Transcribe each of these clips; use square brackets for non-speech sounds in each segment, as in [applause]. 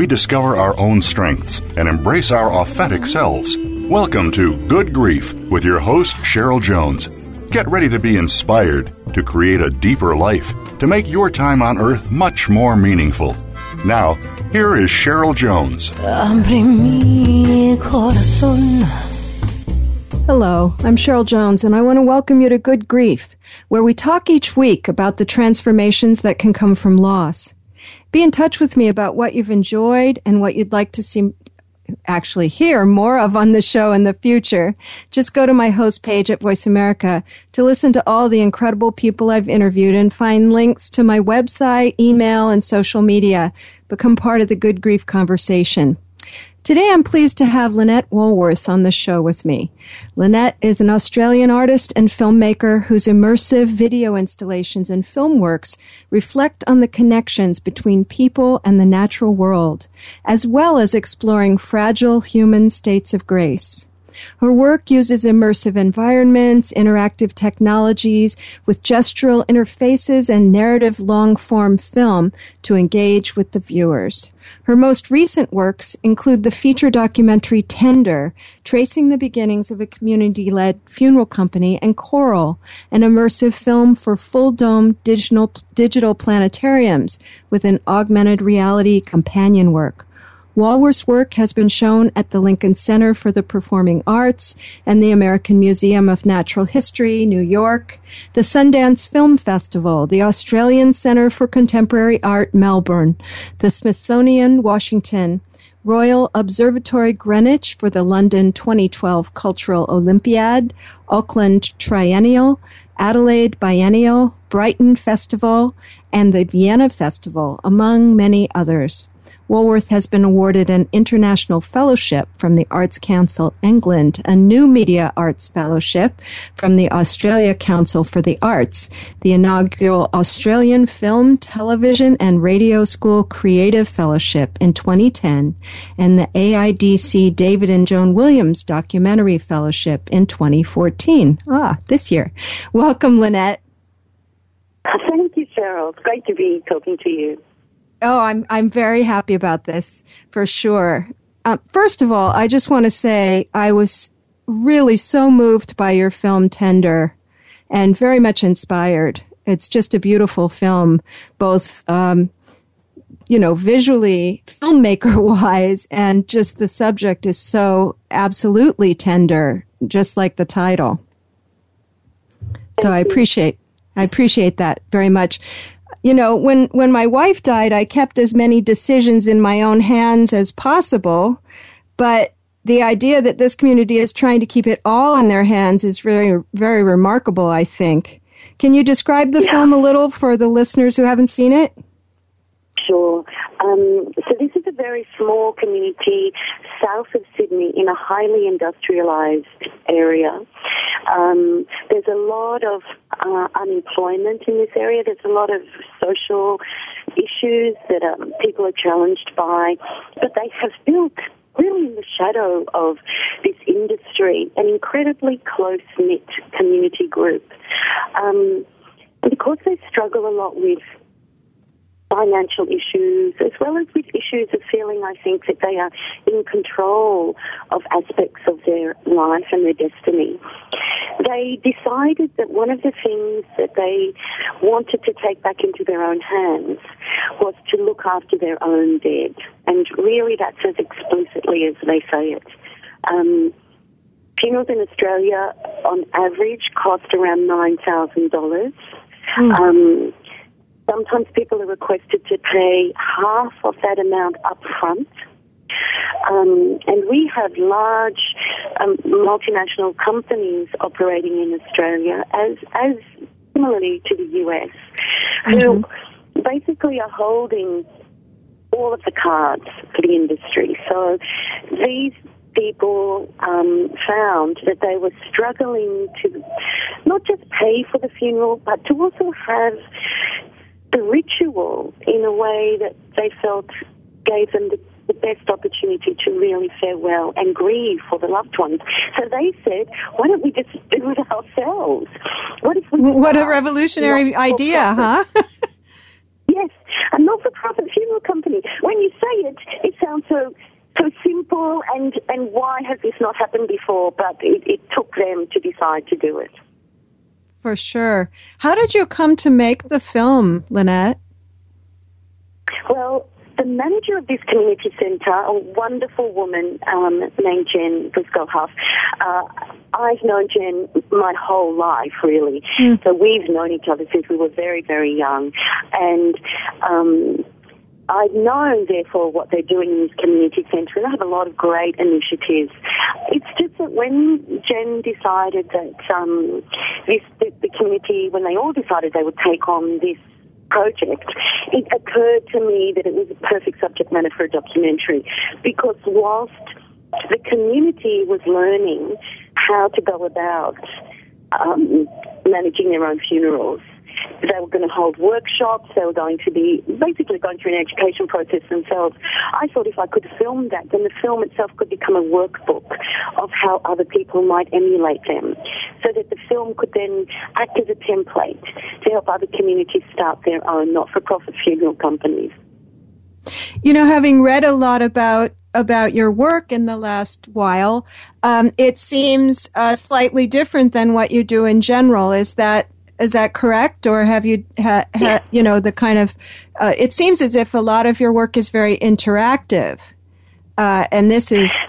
we discover our own strengths and embrace our authentic selves. Welcome to Good Grief with your host, Cheryl Jones. Get ready to be inspired to create a deeper life, to make your time on earth much more meaningful. Now, here is Cheryl Jones. Hello, I'm Cheryl Jones, and I want to welcome you to Good Grief, where we talk each week about the transformations that can come from loss. Be in touch with me about what you've enjoyed and what you'd like to see actually hear more of on the show in the future, just go to my host page at Voice America to listen to all the incredible people I've interviewed and find links to my website, email, and social media. Become part of the Good Grief conversation. Today I'm pleased to have Lynette Wallworth on the show with me. Lynette is an Australian artist and filmmaker whose immersive video installations and film works reflect on the connections between people and the natural world, as well as exploring fragile human states of grace. Her work uses immersive environments, interactive technologies with gestural interfaces and narrative long form film to engage with the viewers. Her most recent works include the feature documentary Tender, tracing the beginnings of a community led funeral company, and Coral, an immersive film for full dome digital, digital planetariums with an augmented reality companion work. Wallworth's work has been shown at the Lincoln Center for the Performing Arts and the American Museum of Natural History, New York, the Sundance Film Festival, the Australian Center for Contemporary Art, Melbourne, the Smithsonian, Washington, Royal Observatory Greenwich for the London 2012 Cultural Olympiad, Auckland Triennial, Adelaide Biennial, Brighton Festival, and the Vienna Festival, among many others. Wallworth has been awarded an international fellowship from the Arts Council England, a new media arts fellowship from the Australia Council for the Arts, the inaugural Australian Film, Television and Radio School Creative Fellowship in 2010, and the AIDC David and Joan Williams Documentary Fellowship in 2014. Ah, this year. Welcome, Lynette. Thank you, Cheryl. It's great to be talking to you. Oh, I'm I'm very happy about this for sure. Um, first of all, I just want to say I was really so moved by your film Tender, and very much inspired. It's just a beautiful film, both um, you know visually, filmmaker wise, and just the subject is so absolutely tender, just like the title. So I appreciate I appreciate that very much you know, when, when my wife died, I kept as many decisions in my own hands as possible. But the idea that this community is trying to keep it all in their hands is very, very remarkable, I think. Can you describe the yeah. film a little for the listeners who haven't seen it? Sure. Um, so this is a very small community south of Sydney in a highly industrialized area. Um, there's a lot of uh, unemployment in this area. There's a lot of social issues that um, people are challenged by, but they have built really in the shadow of this industry an incredibly close knit community group. Um, because they struggle a lot with financial issues, as well as with issues of feeling, I think, that they are in control of aspects of their life and their destiny. They decided that one of the things that they wanted to take back into their own hands was to look after their own dead. And really, that's as explicitly as they say it. Um, funerals in Australia, on average, cost around $9,000. Mm. Um, Sometimes people are requested to pay half of that amount up front. Um, and we have large um, multinational companies operating in Australia as as similarly to the US, mm-hmm. who basically are holding all of the cards for the industry. So these people um, found that they were struggling to not just pay for the funeral, but to also have the ritual in a way that they felt gave them the, the best opportunity to really farewell and grieve for the loved ones. So they said, why don't we just do it ourselves? What if we What a revolutionary idea, huh? [laughs] yes, a not-for-profit funeral company. When you say it, it sounds so so simple and, and why has this not happened before? But it, it took them to decide to do it. For sure. How did you come to make the film, Lynette? Well, the manager of this community centre, a wonderful woman um, named Jen Briscoe Hough, uh, I've known Jen my whole life, really. Mm. So we've known each other since we were very, very young. And um, I've known, therefore, what they're doing in this community centre, and they have a lot of great initiatives. It's just that when Jen decided that um, this the, the community, when they all decided they would take on this project, it occurred to me that it was a perfect subject matter for a documentary because whilst the community was learning how to go about um, managing their own funerals, they were going to hold workshops. They were going to be basically going through an education process themselves. I thought if I could film that, then the film itself could become a workbook of how other people might emulate them, so that the film could then act as a template to help other communities start their own not-for-profit funeral companies. You know, having read a lot about about your work in the last while, um, it seems uh, slightly different than what you do in general. Is that is that correct, or have you, ha, ha, you know, the kind of? Uh, it seems as if a lot of your work is very interactive, uh, and this is.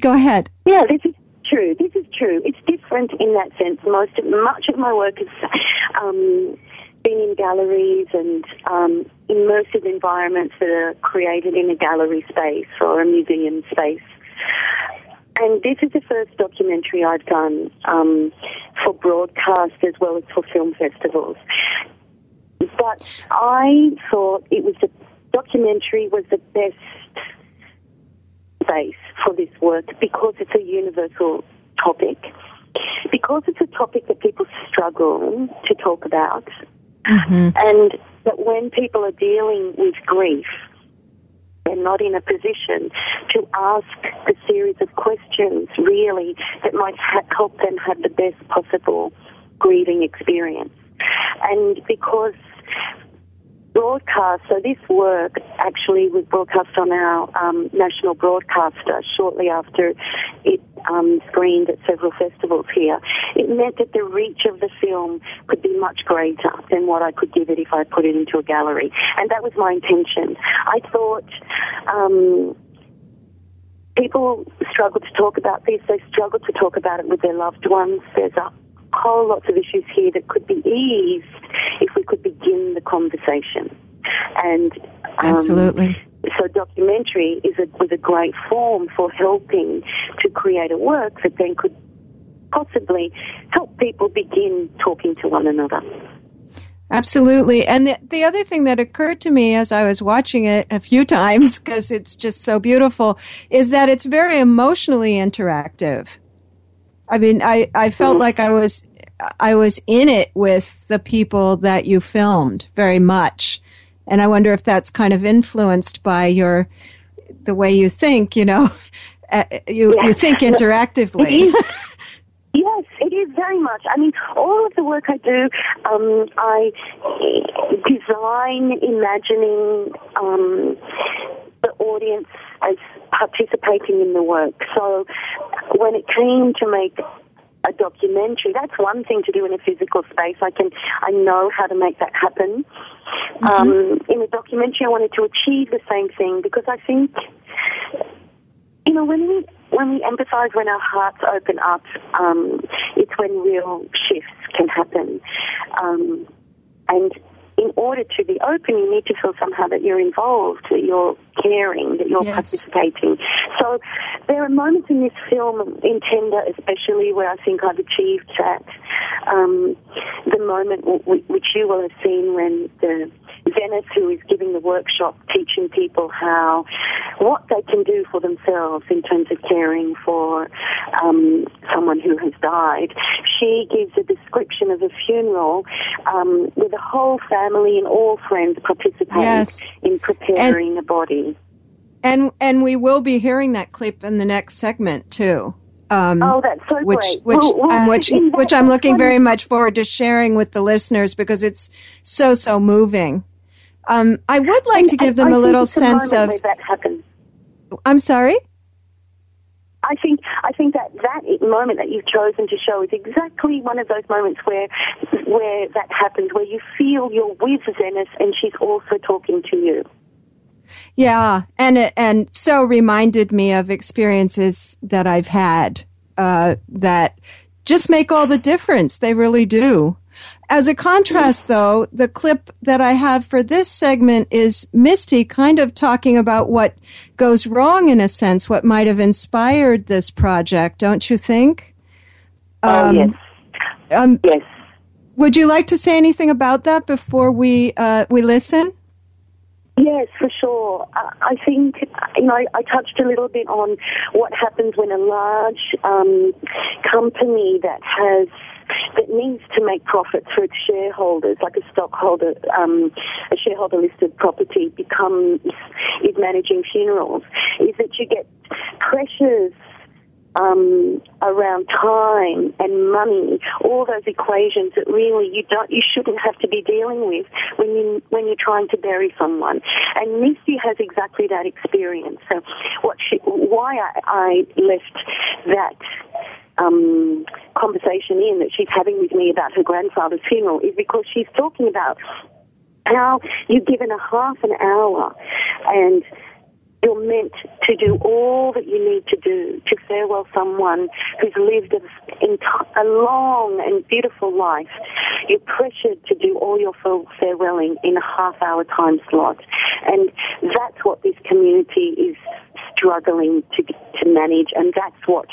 Go ahead. Yeah, this is true. This is true. It's different in that sense. Most, much of my work has [laughs] um, been in galleries and um, immersive environments that are created in a gallery space or a museum space. And this is the first documentary I've done um, for broadcast as well as for film festivals. But I thought it was the documentary was the best base for this work because it's a universal topic, because it's a topic that people struggle to talk about, mm-hmm. and that when people are dealing with grief, they're not in a position to ask a series of questions really that might ha- help them have the best possible grieving experience. And because broadcast, so this work actually was broadcast on our um, national broadcaster shortly after it um, screened at several festivals here. It meant that the reach of the film could be much greater than what I could give it if I put it into a gallery. And that was my intention. I thought, um, people struggle to talk about this. They struggle to talk about it with their loved ones. There's a whole lots of issues here that could be eased if we could begin the conversation. And um, absolutely. So documentary is a, was a great form for helping to create a work that then could possibly help people begin talking to one another. Absolutely. And the, the other thing that occurred to me as I was watching it a few [laughs] times, because it's just so beautiful, is that it's very emotionally interactive. I mean, I, I felt mm-hmm. like I was I was in it with the people that you filmed very much. And I wonder if that's kind of influenced by your the way you think, you know. Uh, [laughs] you you think interactively. [laughs] Yes, it is very much. I mean, all of the work I do, um, I design, imagining um, the audience as participating in the work. So when it came to make a documentary. That's one thing to do in a physical space. I can, I know how to make that happen. Mm-hmm. Um, in a documentary, I wanted to achieve the same thing because I think, you know, when we when we empathize, when our hearts open up, um, it's when real shifts can happen. Um, and in order to be open, you need to feel somehow that you're involved, that you're caring, that you're yes. participating. So there are moments in this film, in Tender especially, where I think I've achieved that. Um, the moment w- which you will have seen when the Zenith, who is giving the workshop, teaching people how what they can do for themselves in terms of caring for um, someone who has died. She gives a description of a funeral um, with the whole family and all friends participating yes. in preparing and, the body. And and we will be hearing that clip in the next segment too. Um, oh, that's so which, great. Which, well, well, um, which, which I'm looking very much forward to sharing with the listeners because it's so, so moving. Um, I would like to give them a little sense of. that happens. I'm sorry. I think I think that that moment that you've chosen to show is exactly one of those moments where where that happens, where you feel you're with Zenith and she's also talking to you. Yeah, and and so reminded me of experiences that I've had uh, that just make all the difference. They really do. As a contrast, though, the clip that I have for this segment is Misty kind of talking about what goes wrong in a sense, what might have inspired this project, don't you think? Oh, um, yes. Um, yes. Would you like to say anything about that before we uh, we listen? Yes, for sure. I think, you know, I, I, touched a little bit on what happens when a large um, company that has that needs to make profits for its shareholders, like a stockholder, um, a shareholder listed property becomes is managing funerals, is that you get pressures um, around time and money, all those equations that really you don't, you shouldn't have to be dealing with when you when you're trying to bury someone. And Misty has exactly that experience. So, what she, why I, I left that um, conversation in that she's having with me about her grandfather's funeral is because she's talking about how you're given a half an hour and you're meant to do all that you need to do to farewell someone who's lived a, a long and beautiful life. You're pressured to do all your farewelling in a half hour time slot. And that's what this community is struggling to, to manage, and that's what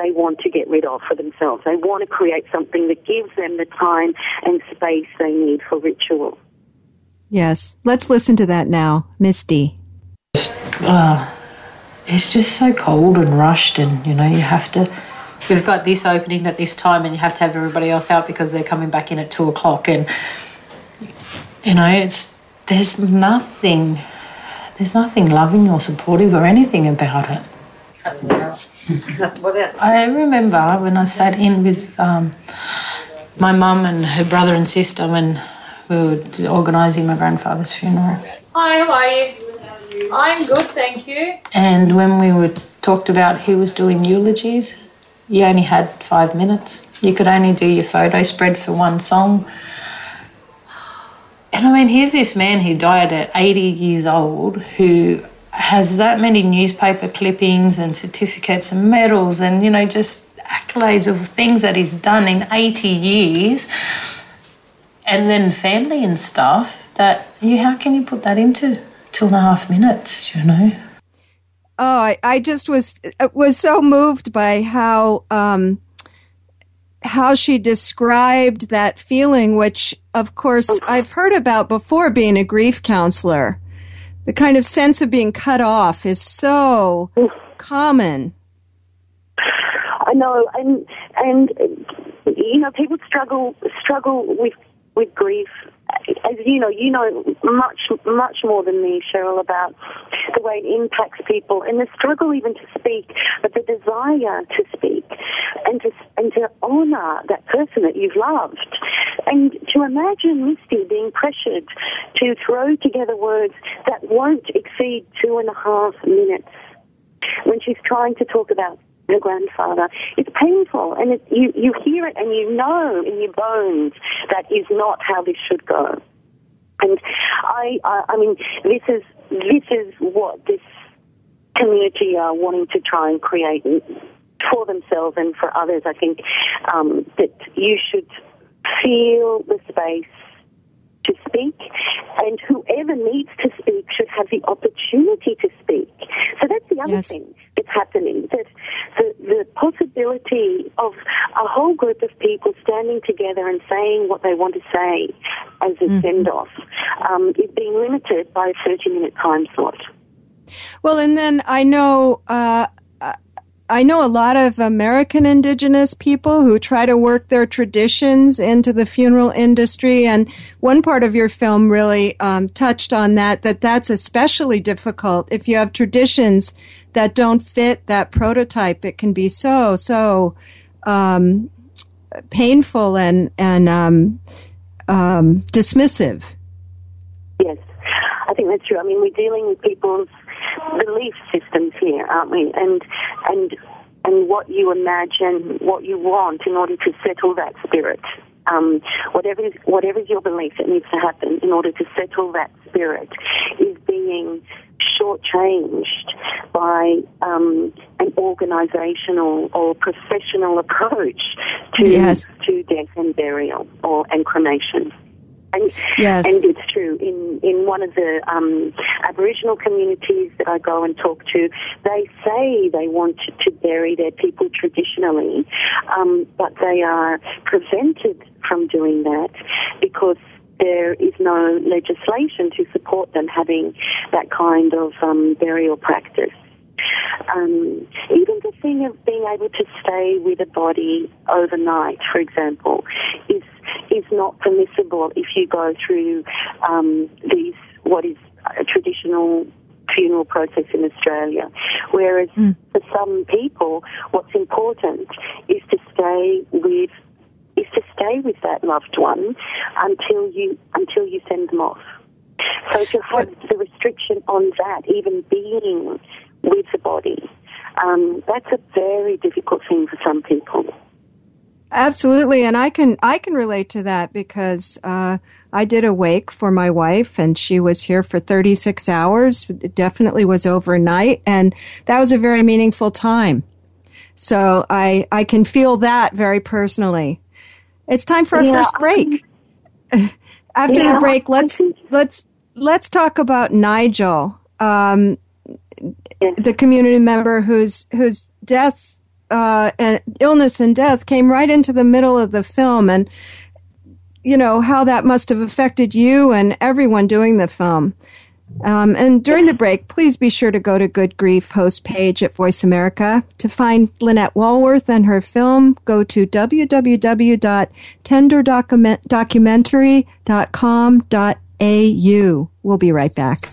they want to get rid of for themselves. They want to create something that gives them the time and space they need for ritual. Yes. Let's listen to that now. Misty uh, it's just so cold and rushed, and you know, you have to. We've got this opening at this time, and you have to have everybody else out because they're coming back in at two o'clock, and you know, it's there's nothing, there's nothing loving or supportive or anything about it. I remember when I sat in with um, my mum and her brother and sister when we were organising my grandfather's funeral. Hi, how are you? I'm good, thank you. And when we were talked about who was doing eulogies, you only had five minutes. You could only do your photo spread for one song. And I mean, here's this man who died at 80 years old who has that many newspaper clippings and certificates and medals and, you know, just accolades of things that he's done in 80 years. And then family and stuff that you, how can you put that into two and a half minutes, you know. Oh, I, I just was was so moved by how um, how she described that feeling, which of course I've heard about before being a grief counselor. The kind of sense of being cut off is so common. I know, and and you know, people struggle struggle with with grief as you know, you know much, much more than me, Cheryl, about the way it impacts people and the struggle even to speak, but the desire to speak and to, and to honour that person that you've loved. And to imagine Misty being pressured to throw together words that won't exceed two and a half minutes when she's trying to talk about her grandfather. It's painful, and it, you you hear it, and you know in your bones that is not how this should go. And I, I, I mean, this is this is what this community are wanting to try and create for themselves and for others. I think um, that you should feel the space to speak, and whoever needs to speak should have the opportunity to speak. So that's the other yes. thing that's happening. That the, the possibility of a whole group of people standing together and saying what they want to say as a mm-hmm. send off um, is being limited by a 30 minute time slot. Well, and then I know. Uh, I know a lot of American indigenous people who try to work their traditions into the funeral industry. And one part of your film really um, touched on that, that that's especially difficult. If you have traditions that don't fit that prototype, it can be so, so um, painful and, and um, um dismissive. Yes, I think that's true. I mean, we're dealing with people's belief systems here, aren't we? And and and what you imagine, what you want in order to settle that spirit. Um, whatever is whatever's your belief that needs to happen in order to settle that spirit is being shortchanged by um, an organisational or professional approach to yes. to death and burial or and cremation. And, yes. and it's true. In, in one of the um, Aboriginal communities that I go and talk to, they say they want to bury their people traditionally, um, but they are prevented from doing that because there is no legislation to support them having that kind of um, burial practice. Um, even the thing of being able to stay with a body overnight, for example, is is not permissible if you go through um, these what is a traditional funeral process in Australia. Whereas mm. for some people, what's important is to stay with is to stay with that loved one until you until you send them off. So to have the restriction on that, even being with the body, um, that's a very difficult thing for some people. Absolutely, and I can I can relate to that because uh, I did a wake for my wife, and she was here for 36 hours. It definitely was overnight, and that was a very meaningful time. So I I can feel that very personally. It's time for our yeah, first break. [laughs] After yeah, the break, let's let's let's talk about Nigel, um, the community member whose whose death uh, and illness and death came right into the middle of the film, and you know how that must have affected you and everyone doing the film. Um, and during the break, please be sure to go to Good Grief host page at Voice America. To find Lynette Wallworth and her film, go to www.tenderdocumentary.com.au. We'll be right back.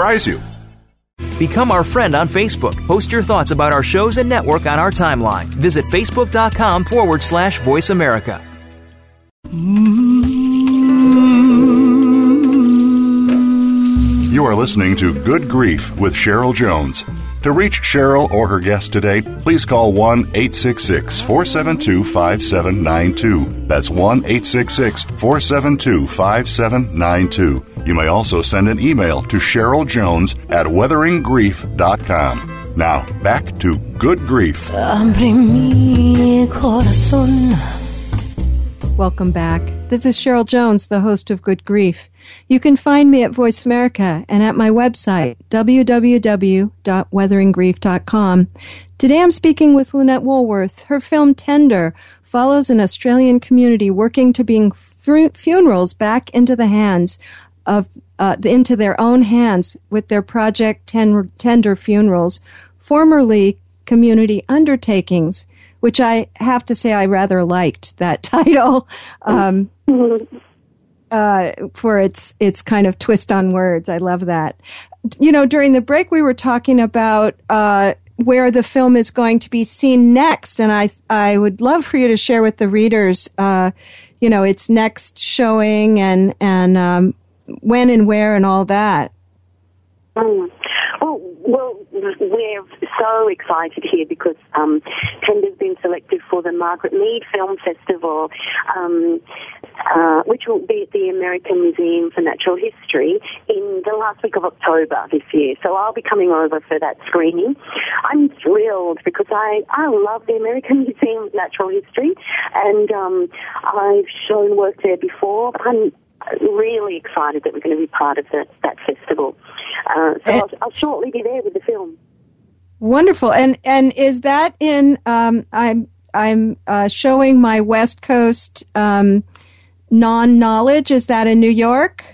surprise you. Become our friend on Facebook. Post your thoughts about our shows and network on our timeline. Visit facebook.com forward slash voice America. You are listening to Good Grief with Cheryl Jones. To reach Cheryl or her guest today, please call 1 866 472 5792. That's 1 866 472 5792. You may also send an email to Cheryl Jones at weatheringgrief.com. Now, back to Good Grief. Welcome back. This is Cheryl Jones, the host of Good Grief. You can find me at Voice America and at my website, www.weatheringgrief.com. Today I'm speaking with Lynette Wallworth. Her film Tender follows an Australian community working to bring funerals back into the hands of uh, into their own hands with their project Ten- Tender Funerals, formerly Community Undertakings which I have to say I rather liked that [laughs] title um, uh, for its its kind of twist on words. I love that. You know, during the break we were talking about. Uh, where the film is going to be seen next, and I I would love for you to share with the readers, uh, you know, its next showing and and um, when and where and all that. Mm. Oh, well, we're so excited here because um, Tender's been selected for the Margaret Mead Film Festival, um, uh, which will be at the American Museum for Natural History in the last week of October this year. So I'll be coming over for that screening. I'm thrilled because I, I love the American [laughs] Museum of Natural History and um, I've shown work there before. I'm really excited that we're going to be part of the, that festival. Uh, so I'll, I'll, shortly be there with the film. Wonderful, and and is that in? Um, I'm I'm uh, showing my West Coast um, non knowledge. Is that in New York?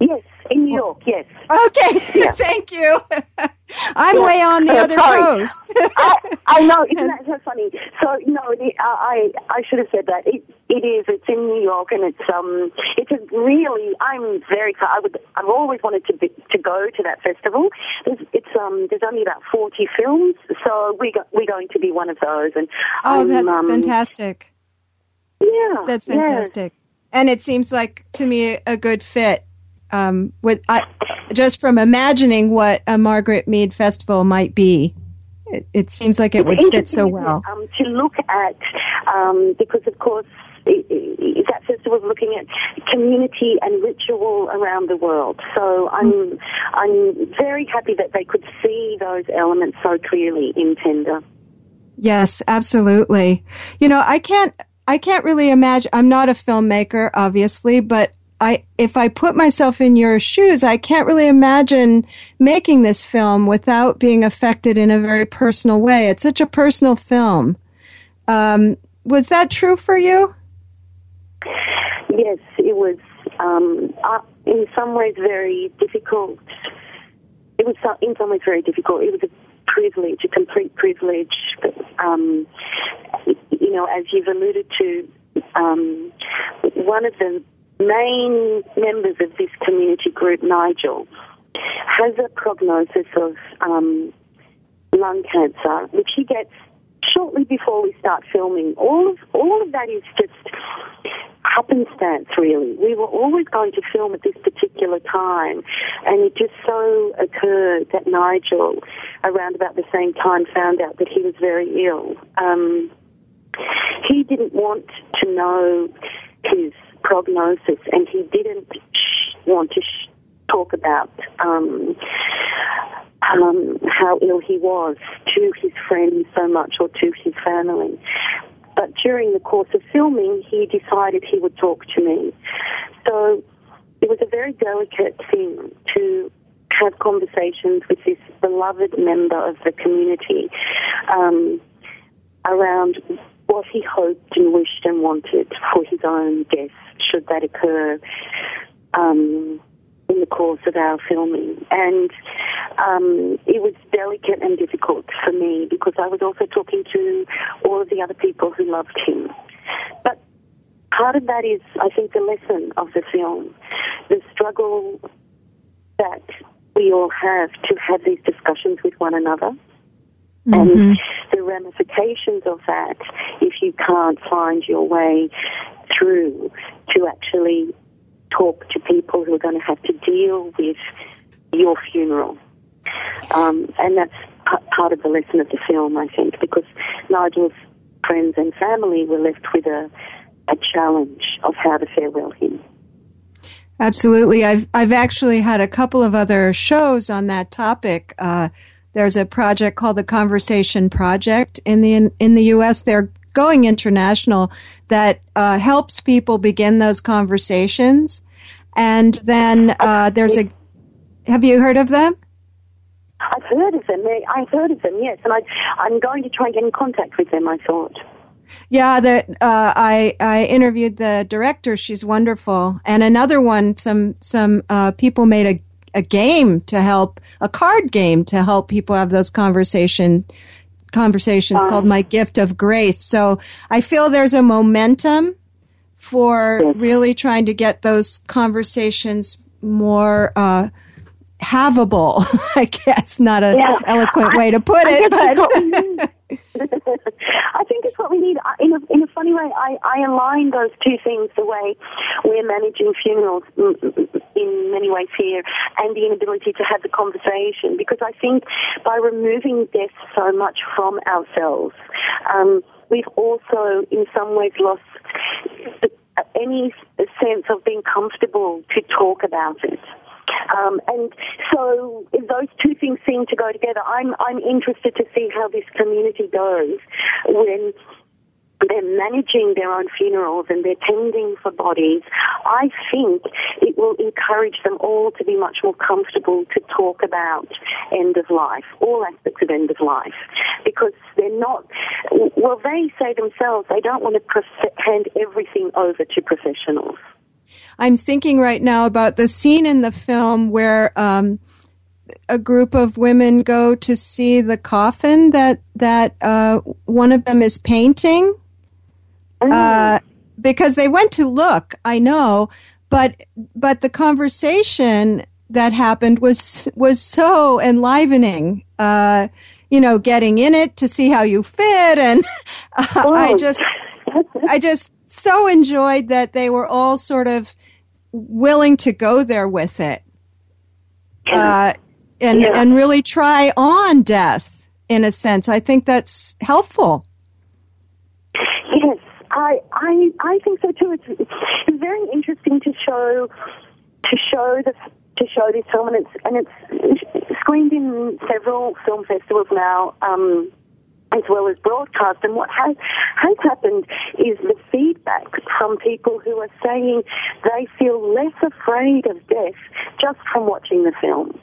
Yes, in New York. Yes. Okay, [laughs] yeah. thank you. [laughs] I'm yeah. way on the [laughs] other coast. [laughs] I, I, know, [laughs] isn't that so funny? So no, I I should have said that. It it is. It's in New York, and it's um it's a really. I'm very. I would. I've always wanted to be, to go to that festival. There's, it's um there's only about 40 films, so we got, we're going to be one of those. And oh, I'm, that's um, fantastic. Yeah, that's fantastic. Yeah. And it seems like to me a good fit um, with I, just from imagining what a Margaret Mead festival might be. It, it seems like it would fit so well. Um, to look at, um, because of course, that festival is looking at community and ritual around the world. So I'm I'm very happy that they could see those elements so clearly in Tender. Yes, absolutely. You know, I can't I can't really imagine. I'm not a filmmaker, obviously, but I if I put myself in your shoes, I can't really imagine making this film without being affected in a very personal way. It's such a personal film. Um, was that true for you? Yes, it was. Um, uh, in some ways, very difficult. It was in some ways very difficult. It was a privilege, a complete privilege. But, um, you know, as you've alluded to, um, one of the main members of this community group, Nigel, has a prognosis of um, lung cancer, which he gets shortly before we start filming. All of all of that is just happenstance, really. We were always going to film at this particular time, and it just so occurred that Nigel, around about the same time, found out that he was very ill. Um, he didn't want to know his prognosis, and he didn't want to talk about um, um, how ill he was to his friends so much or to his family. But during the course of filming, he decided he would talk to me. So it was a very delicate thing to have conversations with this beloved member of the community um, around what he hoped and wished and wanted for his own death should that occur um, in the course of our filming. And um, it was delicate and difficult for me because I was also talking to all of the other people who loved him. But part of that is, I think, the lesson of the film, the struggle that we all have to have these discussions with one another. Mm-hmm. And the ramifications of that if you can't find your way through to actually talk to people who are going to have to deal with your funeral. Um, and that's p- part of the lesson of the film, I think, because Nigel's friends and family were left with a, a challenge of how to farewell him. Absolutely. I've, I've actually had a couple of other shows on that topic. Uh, There's a project called the Conversation Project in the in the U.S. They're going international that uh, helps people begin those conversations. And then uh, there's a. Have you heard of them? I've heard of them. I've heard of them. Yes, and I, I'm going to try and get in contact with them. I thought. Yeah, the uh, I I interviewed the director. She's wonderful. And another one, some some uh, people made a a game to help a card game to help people have those conversation conversations called My Gift of Grace. So I feel there's a momentum for really trying to get those conversations more uh, havable. [laughs] I guess not an yeah. eloquent way to put I, it, but. [laughs] [laughs] I think it's what we need. In a, in a funny way, I, I align those two things the way we're managing funerals in many ways here and the inability to have the conversation because I think by removing death so much from ourselves, um, we've also in some ways lost any sense of being comfortable to talk about it. Um, and so those two things seem to go together. I'm I'm interested to see how this community goes when they're managing their own funerals and they're tending for bodies, I think it will encourage them all to be much more comfortable to talk about end of life, all aspects of end of life, because they're not, well, they say themselves they don't want to hand everything over to professionals. I'm thinking right now about the scene in the film where um, a group of women go to see the coffin that that uh, one of them is painting. Oh. Uh, because they went to look, I know, but but the conversation that happened was was so enlivening. Uh, you know, getting in it to see how you fit, and [laughs] uh, oh. [laughs] I just I just so enjoyed that they were all sort of willing to go there with it uh, and yeah. and really try on death in a sense. I think that's helpful. Yes, I I I think so too. It's, it's very interesting to show to show the to show this film, and it's and it's screened in several film festivals now. Um, as well as broadcast. And what has, has happened is the feedback from people who are saying they feel less afraid of death just from watching the film.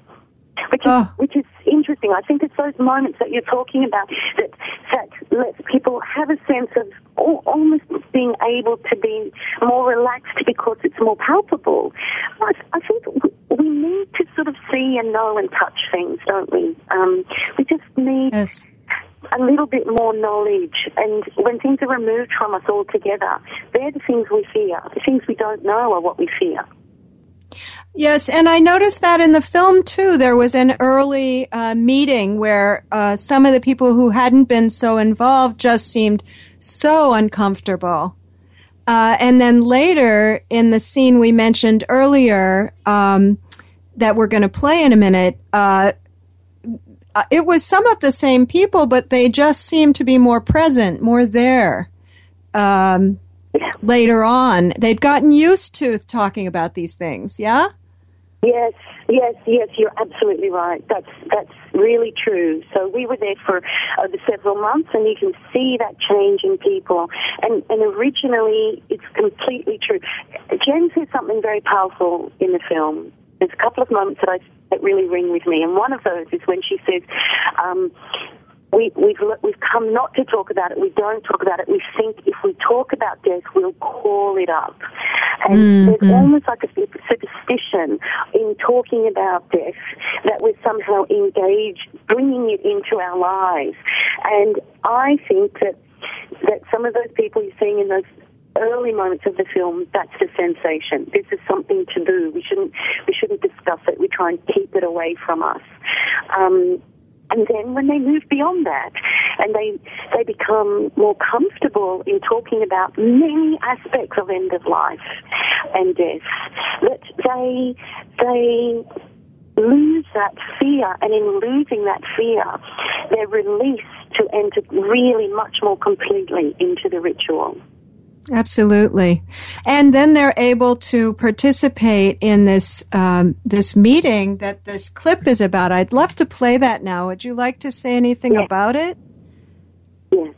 Which is, oh. which is interesting. I think it's those moments that you're talking about that that lets people have a sense of almost being able to be more relaxed because it's more palpable. I, I think we need to sort of see and know and touch things, don't we? Um, we just need yes a little bit more knowledge. And when things are removed from us altogether, they're the things we fear. The things we don't know are what we fear. Yes, and I noticed that in the film too. There was an early uh, meeting where uh, some of the people who hadn't been so involved just seemed so uncomfortable. Uh, and then later in the scene we mentioned earlier um, that we're going to play in a minute, uh, it was some of the same people, but they just seemed to be more present, more there. Um, later on, they'd gotten used to talking about these things. Yeah. Yes, yes, yes. You're absolutely right. That's that's really true. So we were there for uh, several months, and you can see that change in people. And and originally, it's completely true. Jen says something very powerful in the film. There's a couple of moments that I that really ring with me. And one of those is when she says, um, we, we've, we've come not to talk about it. We don't talk about it. We think if we talk about death, we'll call it up. And mm-hmm. there's almost like a superstition in talking about death that we're somehow engaged, bringing it into our lives. And I think that that some of those people you're seeing in those early moments of the film, that's the sensation. This is something to do. We shouldn't we shouldn't discuss it. We try and keep it away from us. Um, and then when they move beyond that and they they become more comfortable in talking about many aspects of end of life and death, that they they lose that fear and in losing that fear they're released to enter really much more completely into the ritual. Absolutely, and then they're able to participate in this um, this meeting that this clip is about. I'd love to play that now. Would you like to say anything Yes. about it? Yes.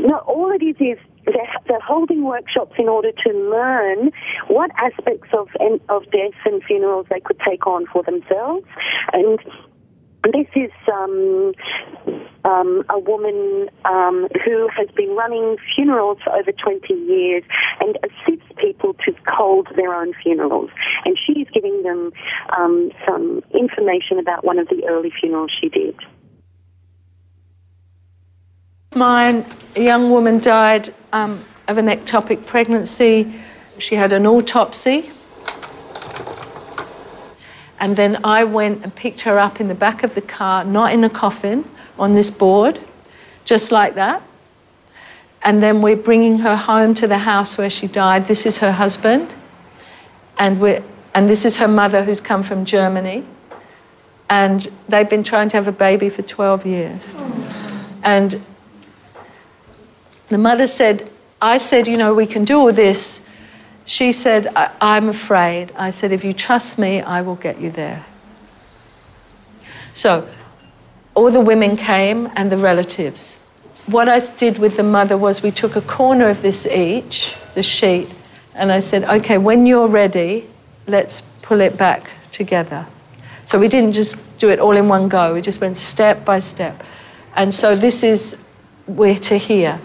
No, all it is is they're, they're holding workshops in order to learn what aspects of of death and funerals they could take on for themselves, and this is um, um, a woman um, who has been running funerals for over 20 years and assists people to hold their own funerals. And she is giving them um, some information about one of the early funerals she did. My young woman died um, of an ectopic pregnancy. She had an autopsy. And then I went and picked her up in the back of the car, not in a coffin, on this board, just like that. And then we're bringing her home to the house where she died. This is her husband. And, we're, and this is her mother, who's come from Germany. And they've been trying to have a baby for 12 years. And the mother said, I said, you know, we can do all this. She said, I- I'm afraid. I said, if you trust me, I will get you there. So all the women came and the relatives. What I did with the mother was we took a corner of this each, the sheet, and I said, okay, when you're ready, let's pull it back together. So we didn't just do it all in one go, we just went step by step. And so this is, we're to here.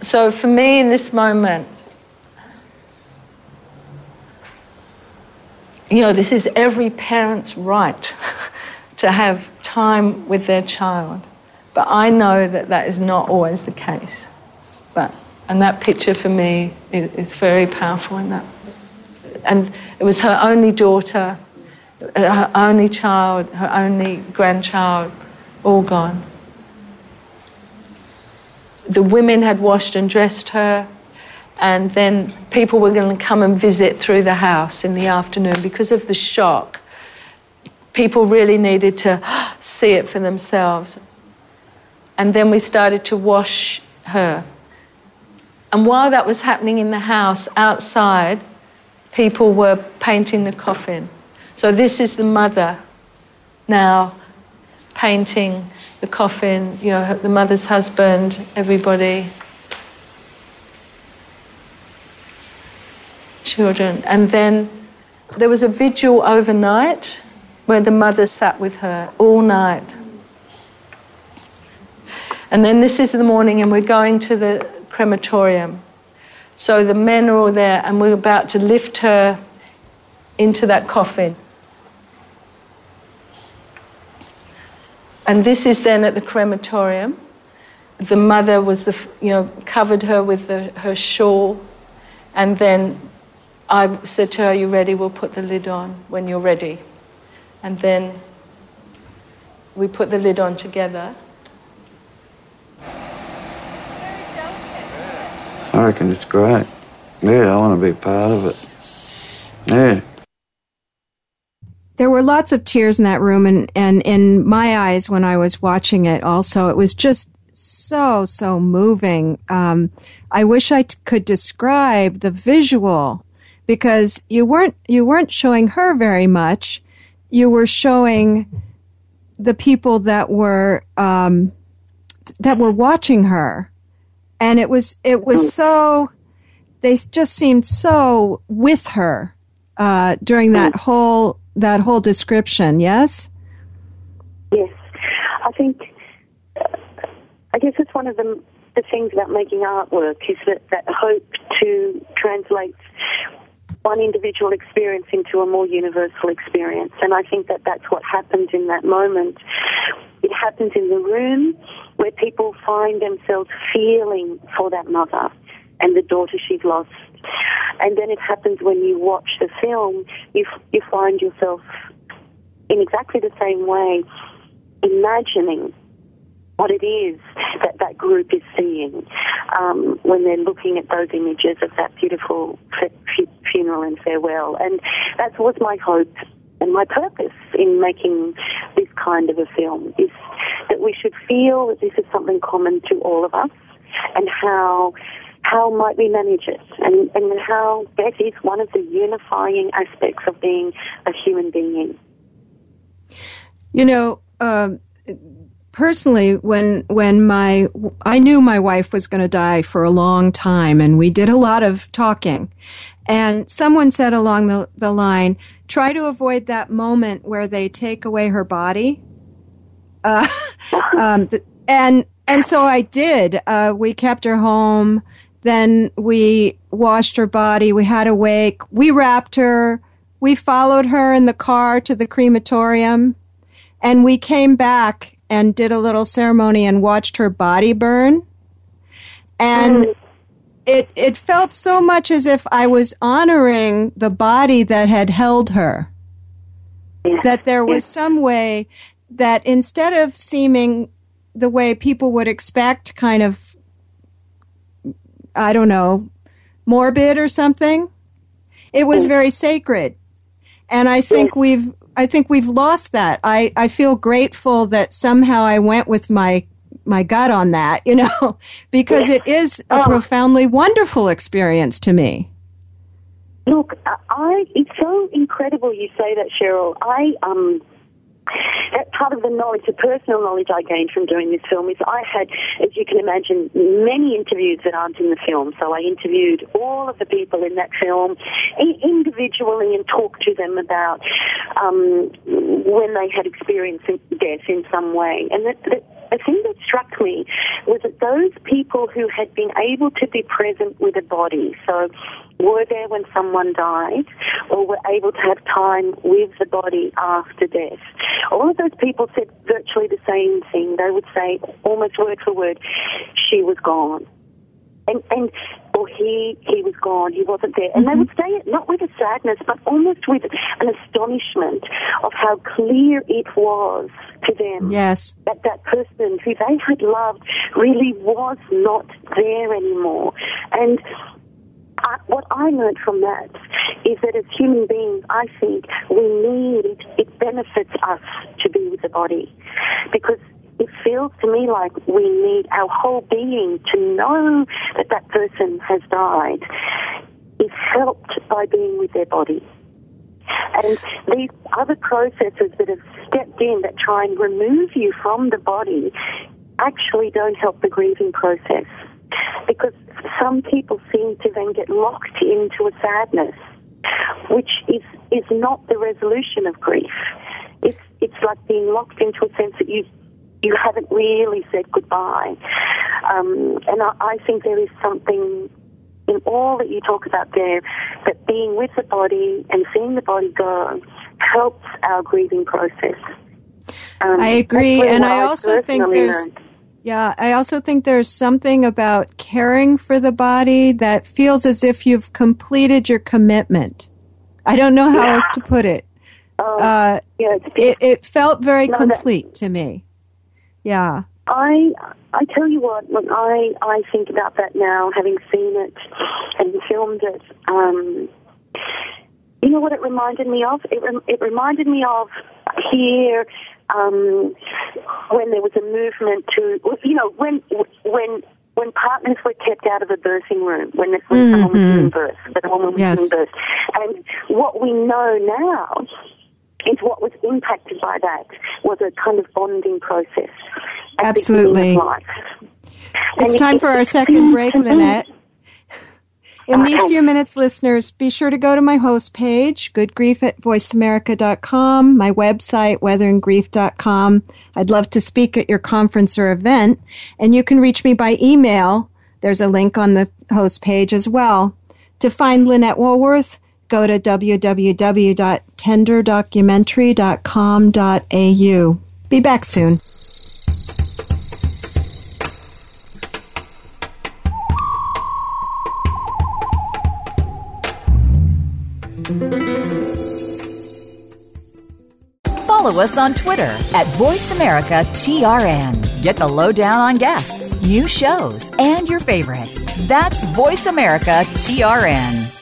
So for me in this moment, you know, this is every parent's right [laughs] to have time with their child. But I know that that is not always the case. But, and that picture for me is, is very powerful in that. And it was her only daughter, uh, her only child, her only grandchild, all gone. The women had washed and dressed her, and then people were going to come and visit through the house in the afternoon because of the shock. People really needed to [gasps] see it for themselves. And then we started to wash her. And while that was happening in the house, outside, people were painting the coffin. So this is the mother now painting the coffin, you know, the mother's husband, everybody, children. And then there was a vigil overnight where the mother sat with her all night. And then this is the morning, and we're going to the crematorium. So the men are all there, and we're about to lift her into that coffin. And this is then at the crematorium. The mother was the, you know, covered her with the, her shawl, and then I said to her, "Are you ready? We'll put the lid on when you're ready." And then we put the lid on together. I reckon it's great. Yeah, I want to be part of it. Yeah. There were lots of tears in that room, and, and in my eyes when I was watching it, also, it was just so, so moving. Um, I wish I t- could describe the visual because you weren't, you weren't showing her very much. You were showing the people that were, um, that were watching her. And it was, it was so, they just seemed so with her uh, during that whole that whole description. Yes. Yes, I think. I guess it's one of the the things about making artwork is that that hope to translate one individual experience into a more universal experience, and I think that that's what happened in that moment. It happens in the room where people find themselves feeling for that mother and the daughter she's lost. And then it happens when you watch the film, you, you find yourself in exactly the same way imagining what it is that that group is seeing um, when they're looking at those images of that beautiful funeral and farewell. And that was my hope and my purpose in making this kind of a film is that we should feel that this is something common to all of us, and how how might we manage it, and and how that is one of the unifying aspects of being a human being. You know. Um, personally when when my I knew my wife was going to die for a long time and we did a lot of talking. And someone said along the, the line try to avoid that moment where they take away her body. Uh, [laughs] um, and and so I did. Uh, we kept her home. Then we washed her body. We had a wake. We wrapped her. We followed her in the car to the crematorium. And we came back and did a little ceremony and watched her body burn. And mm. it it felt so much as if I was honoring the body that had held her. Yeah. That there was yeah. some way that instead of seeming the way people would expect kind of I don't know, morbid or something, it was mm. very sacred. And I think we've I think we've lost that. I, I feel grateful that somehow I went with my my gut on that, you know, [laughs] because it is a oh. profoundly wonderful experience to me. Look, I it's so incredible you say that, Cheryl. I um that part of the knowledge, the personal knowledge I gained from doing this film is I had, as you can imagine, many interviews that aren't in the film. So I interviewed all of the people in that film individually and talked to them about um, when they had experienced death in some way. And that, the, the thing that struck me was that those people who had been able to be present with a body, so were there when someone died or were able to have time with the body after death. All of those people said virtually the same thing. They would say almost word for word, she was gone. And, and or he he was gone, he wasn't there. And mm-hmm. they would say it not with a sadness, but almost with an astonishment of how clear it was to them. Yes. That that person who they had loved really was not there anymore. And I, what I learned from that is that as human beings, I think we need, it benefits us to be with the body. Because it feels to me like we need our whole being to know that that person has died is helped by being with their body. And these other processes that have stepped in that try and remove you from the body actually don't help the grieving process because some people seem to then get locked into a sadness, which is, is not the resolution of grief. It's, it's like being locked into a sense that you, you haven't really said goodbye. Um, and I, I think there is something in all that you talk about there that being with the body and seeing the body go helps our grieving process. Um, I agree, and I also think there's. Learned. Yeah, I also think there's something about caring for the body that feels as if you've completed your commitment. I don't know how yeah. else to put it. Oh, uh, yeah, it, it, felt very no, complete that, to me. Yeah. I I tell you what, when I I think about that now, having seen it and filmed it. Um, you know what it reminded me of? It it reminded me of here um, when there was a movement to, you know, when when when partners were kept out of a birthing room, when, when mm-hmm. someone was giving birth, that a woman was yes. giving birth, and what we know now is what was impacted by that was a kind of bonding process. Absolutely. It's time for our second break, Lynette. [laughs] In these few minutes, listeners, be sure to go to my host page, goodgrief at voiceamerica.com, my website, weatheringgrief.com. I'd love to speak at your conference or event, and you can reach me by email. There's a link on the host page as well. To find Lynette Wallworth, go to www.tenderdocumentary.com.au. Be back soon. Follow us on Twitter at VoiceAmericaTRN. Get the lowdown on guests, new shows, and your favorites. That's VoiceAmericaTRN.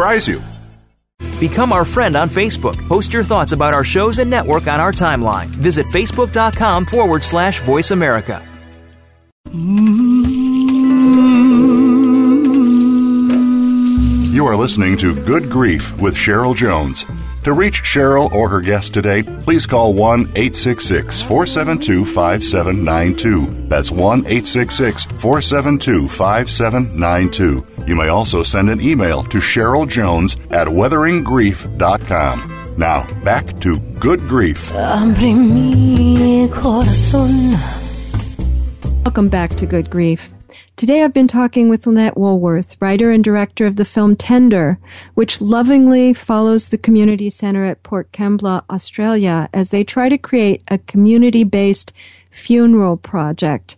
surprise you. Become our friend on Facebook. Post your thoughts about our shows and network on our timeline. Visit facebook.com forward slash voice America. You are listening to Good Grief with Cheryl Jones. To reach Cheryl or her guest today, please call 1 866 472 5792. That's 1 866 472 5792. You may also send an email to Cheryl Jones at weatheringgrief.com. Now, back to Good Grief. Welcome back to Good Grief. Today I've been talking with Lynette Wallworth, writer and director of the film Tender, which lovingly follows the community centre at Port Kembla, Australia, as they try to create a community based funeral project.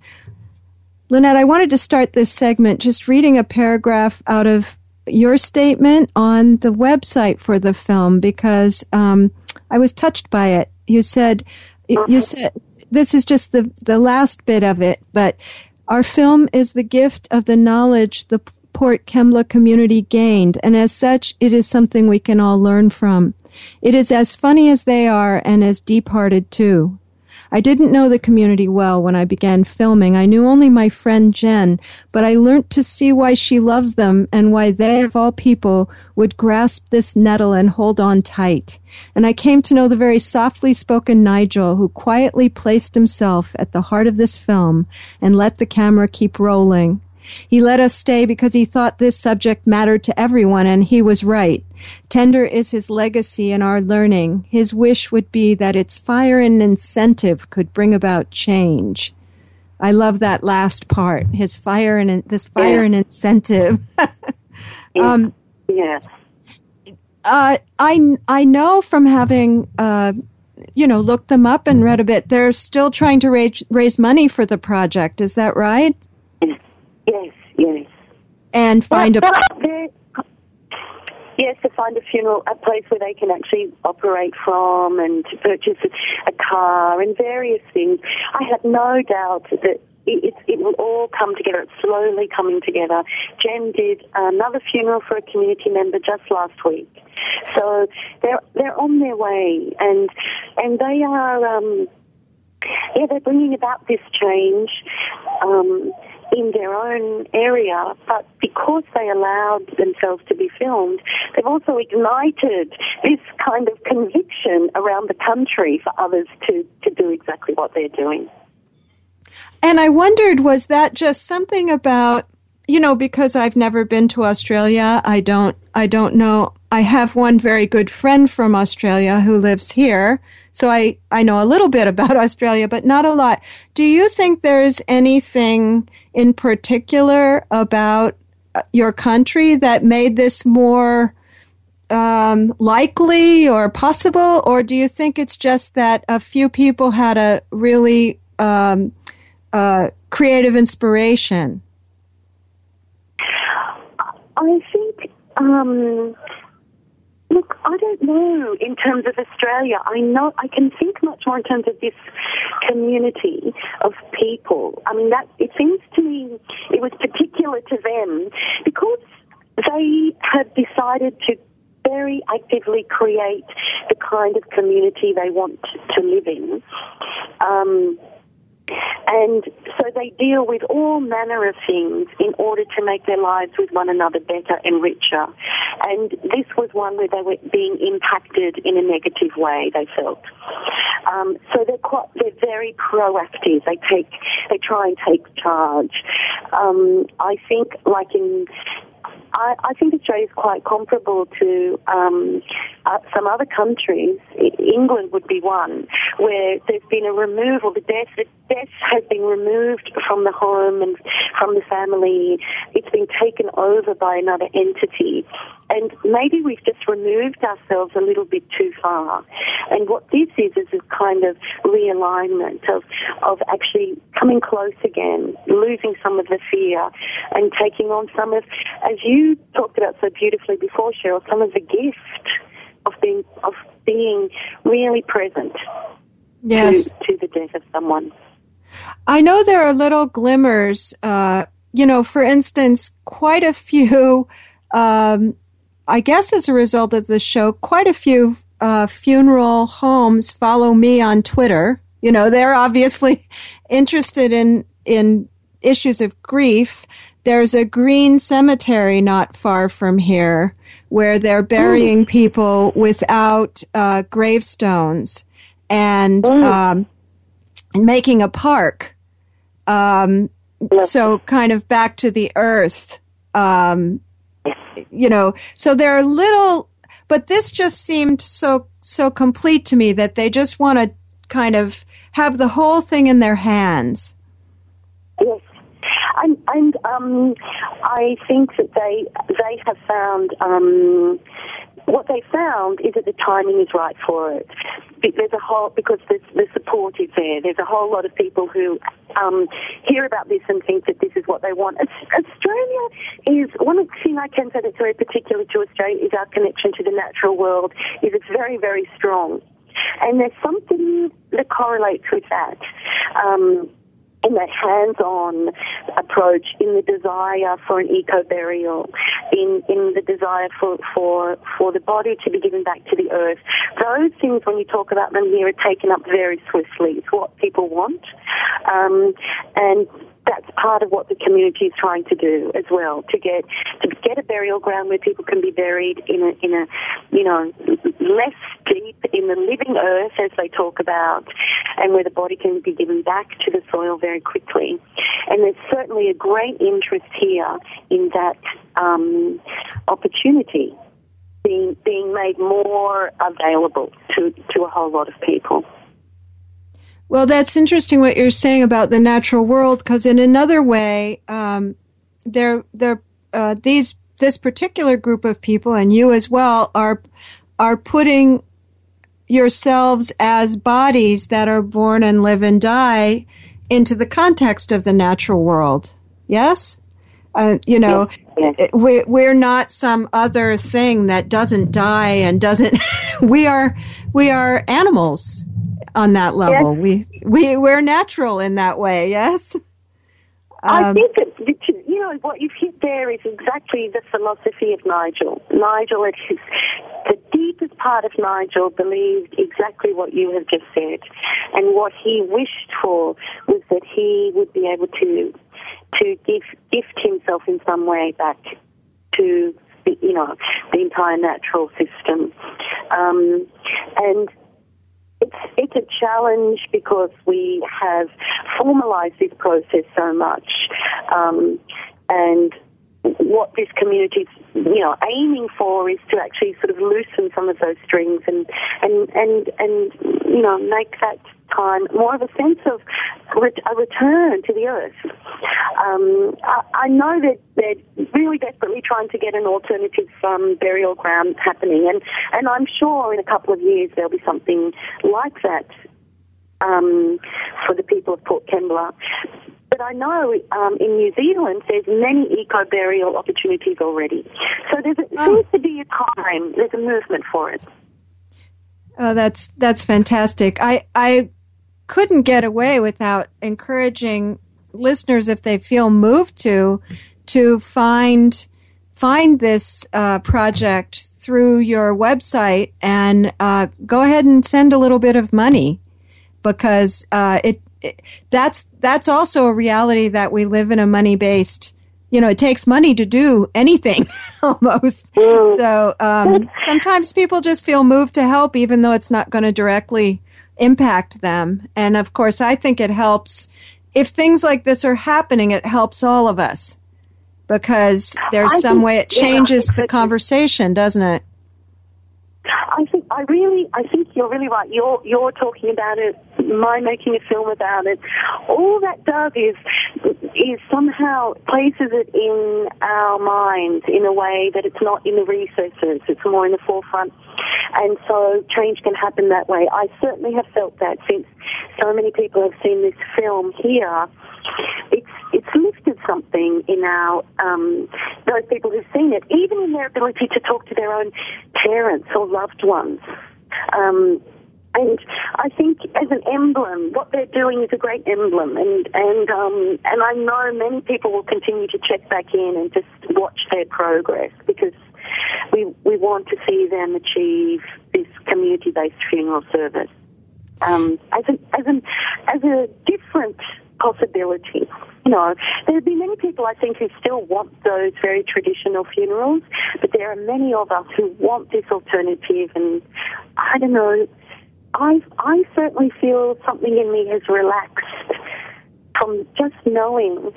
Lynette, I wanted to start this segment just reading a paragraph out of your statement on the website for the film because um, I was touched by it. You said, you said, this is just the, the last bit of it, but our film is the gift of the knowledge the Port Kembla community gained, and as such, it is something we can all learn from. It is as funny as they are and as deep hearted too. I didn't know the community well when I began filming. I knew only my friend Jen, but I learnt to see why she loves them and why they, of all people, would grasp this nettle and hold on tight. And I came to know the very softly spoken Nigel, who quietly placed himself at the heart of this film and let the camera keep rolling. He let us stay because he thought this subject mattered to everyone, and he was right. Tender is his legacy and our learning. His wish would be that its fire and incentive could bring about change. I love that last part. His fire and this fire yeah. and incentive. [laughs] um, yeah. Uh, I I know from having uh, you know looked them up and read a bit. They're still trying to raise raise money for the project. Is that right? Yes, yes. And find a. [laughs] Yes, to find a funeral, a place where they can actually operate from and to purchase a car and various things. I have no doubt that it, it, will all come together. It's slowly coming together. Jen did another funeral for a community member just last week, so they're they're on their way, and and they are um, yeah they're bringing about this change. Um, in their own area, but because they allowed themselves to be filmed, they've also ignited this kind of conviction around the country for others to, to do exactly what they're doing. And I wondered, was that just something about, you know, because I've never been to Australia, I don't, I don't know. I have one very good friend from Australia who lives here. So I, I know a little bit about [laughs] Australia, but not a lot. Do you think there's anything in particular about uh, your country that made this more um, likely or possible, or do you think it's just that a few people had a really um, uh, creative inspiration? I think um, Look, I don't know in terms of Australia. I know I can think much more in terms of this community of people. I mean, that it seems to me it was particular to them because they had decided to very actively create the kind of community they want to live in. Um, And so they deal with all manner of things in order to make their lives with one another better and richer. And this was one where they were being impacted in a negative way, they felt. Um, so they're quite, they're very proactive. They take, they try and take charge. Um, I think like in I, I think Australia is quite comparable to um, uh, some other countries. England would be one where there's been a removal. The death, the death has been removed from the home and from the family. It's been taken over by another entity. And maybe we've just removed ourselves a little bit too far. And what this is is a kind of realignment of, of actually coming close again, losing some of the fear, and taking on some of, as you talked about so beautifully before, Cheryl, some of the gift of being of being really present yes. to, to the death of someone. I know there are little glimmers. Uh, you know, for instance, quite a few um, I guess as a result of the show, quite a few uh, funeral homes follow me on Twitter. You know, they're obviously [laughs] interested in in issues of grief. There's a green cemetery not far from here where they're burying mm. people without uh, gravestones and mm. um, making a park. Um, so kind of back to the earth. Um, you know, so there are little, but this just seemed so, so complete to me that they just want to kind of have the whole thing in their hands. Yes. And, and um, I think that they they have found um, what they found is that the timing is right for it. There's a whole because the support is there. There's a whole lot of people who um, hear about this and think that this is what they want. Australia is one thing I can say that's very particular to Australia is our connection to the natural world. Is it's very very strong, and there's something that correlates with that. Um, in that hands-on approach, in the desire for an eco-burial, in, in the desire for, for, for the body to be given back to the earth. Those things, when you talk about them here, are taken up very swiftly. It's what people want. Um, and that's part of what the community is trying to do as well to get to get a burial ground where people can be buried in a in a you know less deep in the living earth as they talk about and where the body can be given back to the soil very quickly. And there's certainly a great interest here in that um, opportunity being being made more available to to a whole lot of people well, that's interesting what you're saying about the natural world, because in another way, um, they're, they're, uh, these this particular group of people and you as well are are putting yourselves as bodies that are born and live and die into the context of the natural world. Yes? Uh, you know, we're, we're not some other thing that doesn't die and doesn't, [laughs] we are, we are animals on that level. Yes. We we we're natural in that way. Yes. Um, I think that you know what you've hit there is exactly the philosophy of Nigel. Nigel, it is the deepest part of Nigel believed exactly what you have just said, and what he wished for was that he would be able to to give gift himself in some way back to the, you know the entire natural system, um, and it's, it's a challenge because we have formalized this process so much. Um, and what this community is, you know, aiming for is to actually sort of loosen some of those strings and, and, and, and, you know, make that time more of a sense of a return to the earth. Um, I, I, know that they're really desperately trying to get an alternative um, burial ground happening, and, and I'm sure in a couple of years there'll be something like that um, for the people of Port Kembla. But I know um, in New Zealand there's many eco burial opportunities already. So there oh. seems to be a time, there's a movement for it. Oh, that's that's fantastic. I I couldn't get away without encouraging listeners, if they feel moved to, to find find this uh, project through your website and uh, go ahead and send a little bit of money because uh, it that's that's also a reality that we live in a money based you know, it takes money to do anything [laughs] almost. Mm. So um, sometimes people just feel moved to help, even though it's not going to directly impact them. And of course, I think it helps if things like this are happening, it helps all of us because there's I some think, way it changes yeah, the conversation, doesn't it? I think I really, I think you're really right. You're you're talking about it. My making a film about it. All that does is is somehow places it in our minds in a way that it's not in the recesses. It's more in the forefront, and so change can happen that way. I certainly have felt that since so many people have seen this film here it's it's lifted something in our um, those people who've seen it, even in their ability to talk to their own parents or loved ones. Um, and I think as an emblem, what they're doing is a great emblem, and and um, and I know many people will continue to check back in and just watch their progress because we we want to see them achieve this community-based funeral service um, as an as an as a different possibility. You know, there'd be many people I think who still want those very traditional funerals, but there are many of us who want this alternative. And I don't know, I I certainly feel something in me has relaxed from just knowing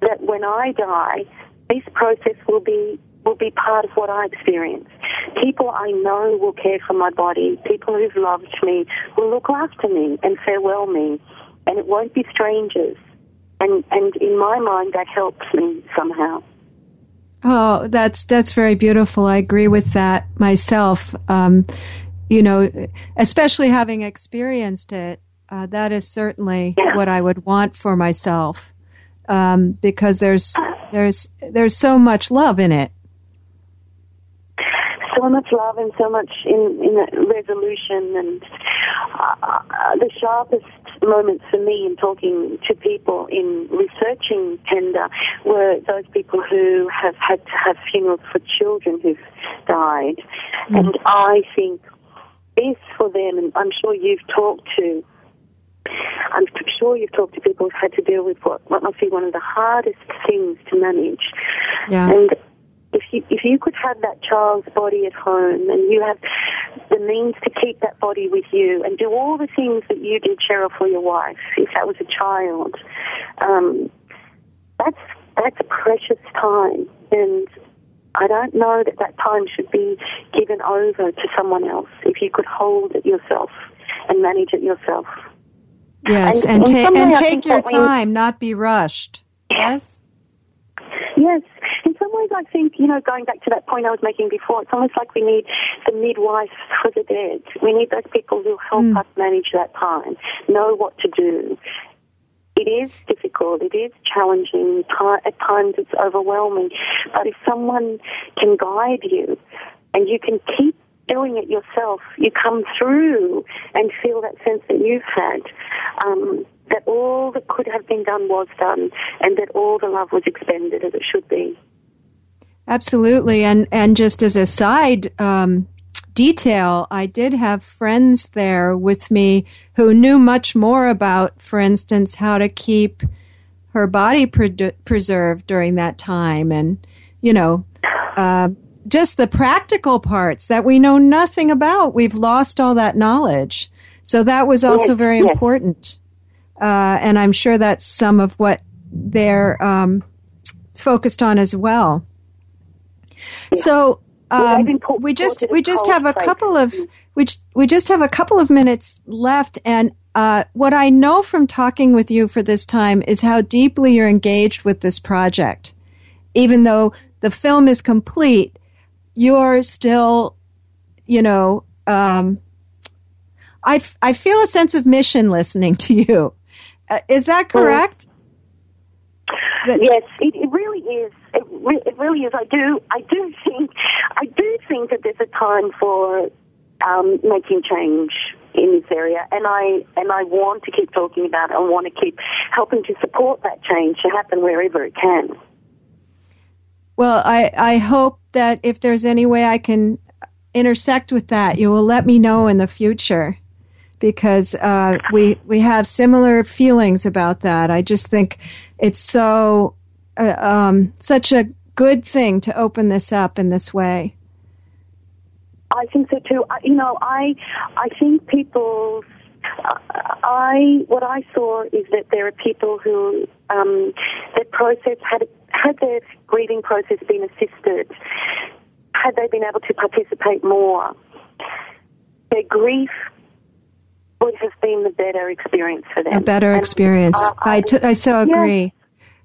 that when I die, this process will be will be part of what I experience. People I know will care for my body. People who've loved me will look after me and farewell me and it won't be strangers. And and in my mind, that helps me somehow. Oh, that's that's very beautiful. I agree with that myself. Um, you know, especially having experienced it, uh, that is certainly yeah. what I would want for myself, um, because there's there's there's so much love in it. So much love and so much in in resolution and uh, uh the sharpest moments for me in talking to people in researching tender were those people who have had to have funerals for children who've died. Mm. And I think this for them, and I'm sure you've talked to I'm sure you've talked to people who've had to deal with what, what must be one of the hardest things to manage. Yeah. And if you if you could have that child's body at home and you have the means to keep that body with you and do all the things that you did, Cheryl, for your wife, if that was a child, um, that's that's precious time, and I don't know that that time should be given over to someone else. If you could hold it yourself and manage it yourself. Yes, and, and, ta- and take your time, not be rushed. Yes. Yes, In some ways, I think, you know, going back to that point I was making before, it's almost like we need the midwife for the dead. We need those people who help mm. us manage that time, know what to do. It is difficult, it is challenging, at times it's overwhelming, but if someone can guide you and you can keep doing it yourself, you come through and feel that sense that you've had. Um, that all that could have been done was done, and that all the love was expended as it should be. Absolutely, and and just as a side um, detail, I did have friends there with me who knew much more about, for instance, how to keep her body pre- preserved during that time, and you know. Uh, just the practical parts that we know nothing about. We've lost all that knowledge. So that was also very important. Uh, and I'm sure that's some of what they're um, focused on as well. So um, we just we just have a couple of we we just have a couple of minutes left, and uh, what I know from talking with you for this time is how deeply you're engaged with this project. Even though the film is complete, you're still, you know, um, I I feel a sense of mission listening to you. Uh, is that correct? yes, it, it really is it, really is. I do. I do think. I do think that there's a time for um, making change in this area, and I and I want to keep talking about it. I want to keep helping to support that change to happen wherever it can. Well, I I hope that if there's any way I can intersect with that, you will let me know in the future, because uh, we we have similar feelings about that. I just think it's so uh, um, such a good thing to open this up in this way. I think so too. I, you know, I I think people. I what I saw is that there are people who um, their process had had their grieving process been assisted, had they been able to participate more, their grief would have been the better experience for them. A better and, experience. Uh, I, I, t- I so agree. Yes.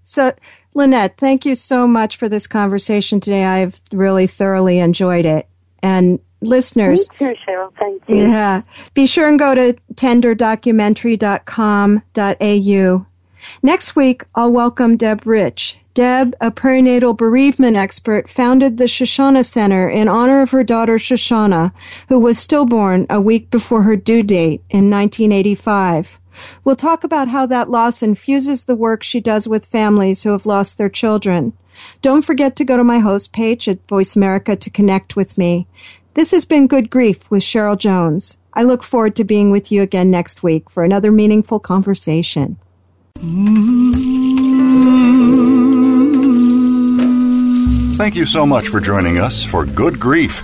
So, Lynette, thank you so much for this conversation today. I've really thoroughly enjoyed it. And listeners. Me too, Cheryl. Thank you. Yeah. Be sure and go to tenderdocumentary.com.au. Next week, I'll welcome Deb Rich. Deb, a perinatal bereavement expert, founded the Shoshana Center in honor of her daughter Shoshana, who was stillborn a week before her due date in 1985. We'll talk about how that loss infuses the work she does with families who have lost their children. Don't forget to go to my host page at Voice America to connect with me. This has been Good Grief with Cheryl Jones. I look forward to being with you again next week for another meaningful conversation. Thank you so much for joining us for Good Grief.